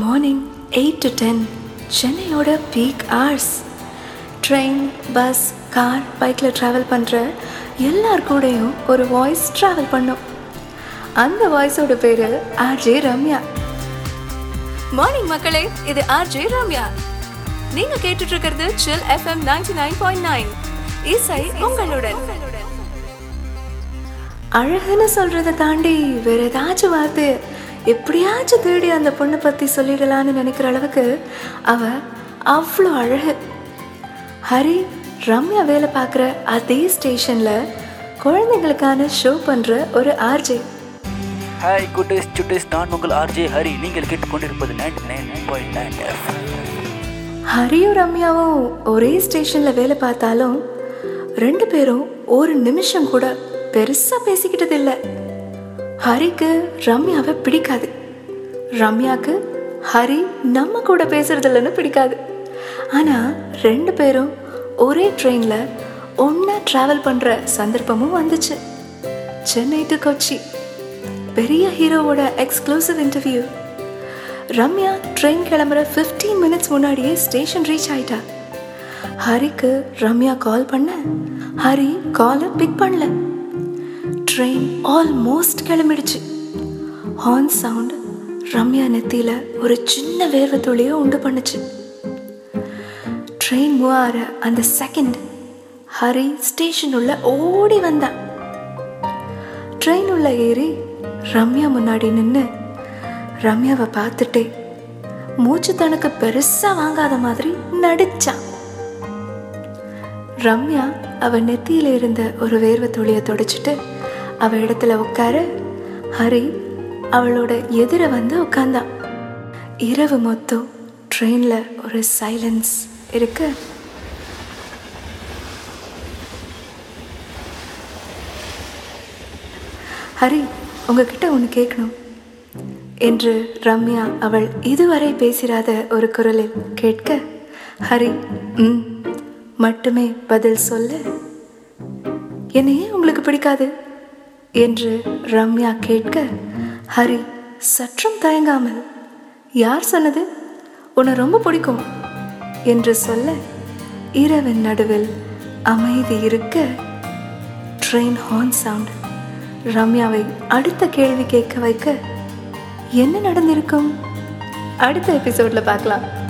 Morning eight to ten சென்னையோட peak hours train bus car பைக்கில் travel பண்ணுற எல்லார் கூடயும் ஒரு வாய்ஸ் ட்ராவல் பண்ணும். அந்த வாய்ஸோட பேர் ஆர்ஜே ரம்யா. மார்னிங் மக்களே இது ஆர்ஜே ரம்யா. நீங்க கேட்டுட்டு இருக்கிறது chill FM ninety nine point nine இசை உங்களுடன். அழகுன்னு சொல்றதை தாண்டி வேற ஏதாச்சும் வார்த்தை எப்படியாச்சும் தேடி அந்த பொண்ணை பத்தி சொல்லிடலான்னு நினைக்கிற அளவுக்கு அவ அவ்வளோ அழகு. ஹரி ரம்யா வேலை பார்க்குற அதே ஸ்டேஷன்ல குழந்தைங்களுக்கான ஷோ பண்ற ஒரு ஆர்ஜே. ஹாய் குட்டீஸ் சுட்டீஸ் நான் உங்கள் ஆர்ஜே ஹரி. நீங்கள் கேட்டுக்கொண்டிருப்பது நைன்டி நைன் பாயிண்ட் நைன் ஹரியும் ரம்யாவும் ஒரே ஸ்டேஷன்ல வேலை பார்த்தாலும் ரெண்டு பேரும் ஒரு நிமிஷம் கூட பெருசா பேசிக்கிட்டது இல்லை ஹரிக்கு ரம்யாவை பிடிக்காது. ரம்யாவுக்கு ஹரி நம்ம கூட பேசுறதில்லன்னு பிடிக்காது. ஆனால் ரெண்டு பேரும் ஒரே ட்ரெயினில் ஒன்றா ட்ராவல் பண்ணுற சந்தர்ப்பமும் வந்துச்சு. சென்னை டு கொச்சி. பெரிய ஹீரோவோட எக்ஸ்க்ளூசிவ் இன்டர்வியூ ரம்யா ட்ரெயின் கிளம்புற 15 மினிட்ஸ் முன்னாடியே ஸ்டேஷன் ரீச் ஆயிட்டா. ஹரிக்கு ரம்யா கால் பண்ண ஹரி காலை பிக் பண்ணல. ட்ரெயின் ஆல்மோஸ்ட் கிளம்பிடுச்சு. ஹார்ன் சவுண்ட் ரம்யா நெத்தியில ஒரு சின்ன வேர்வை துளியை உண்டு பண்ணுச்சு. ட்ரெயின் மூவ் ஆகிற அந்த செகண்ட் ஹரி ஸ்டேஷன் உள்ள ஓடி வந்தான். ட்ரெயின் உள்ள ஏறி ரம்யா முன்னாடி நின்று ரம்யாவை பார்த்துட்டே மூச்சு தனக்கு பெருசா வாங்காத மாதிரி நடிச்சான். ரம்யா அவன் நெத்தியில இருந்த ஒரு வேர்வை துளியை தொடச்சிட்டு அவ இடத்துல உட்கார. ஹரி அவளோட எதிர வந்து உட்காந்தான் இரவு மொத்தம் ட்ரெயின்ல ஒரு சைலன்ஸ் இருக்கு. ஹரி உங்ககிட்ட ஒன்று கேட்கணும் என்று ரம்யா அவள் இதுவரை பேசிராத ஒரு குரலில் கேட்க ஹரி ம் மட்டுமே பதில் சொல்ல. என்னையே ஏன் உங்களுக்கு பிடிக்காது. என்று ரம்யா கேட்க ஹரி சற்றும் தயங்காமல். யார் சொன்னது? உன்னை ரொம்ப பிடிக்கும். என்று சொல்ல இரவின் நடுவில் அமைதி இருக்க ட்ரெயின் ஹார்ன் சவுண்ட் ரம்யாவை அடுத்த கேள்வி கேட்க வைக்க என்ன நடந்திருக்கும்? அடுத்த எபிசோட்ல பார்க்கலாம்.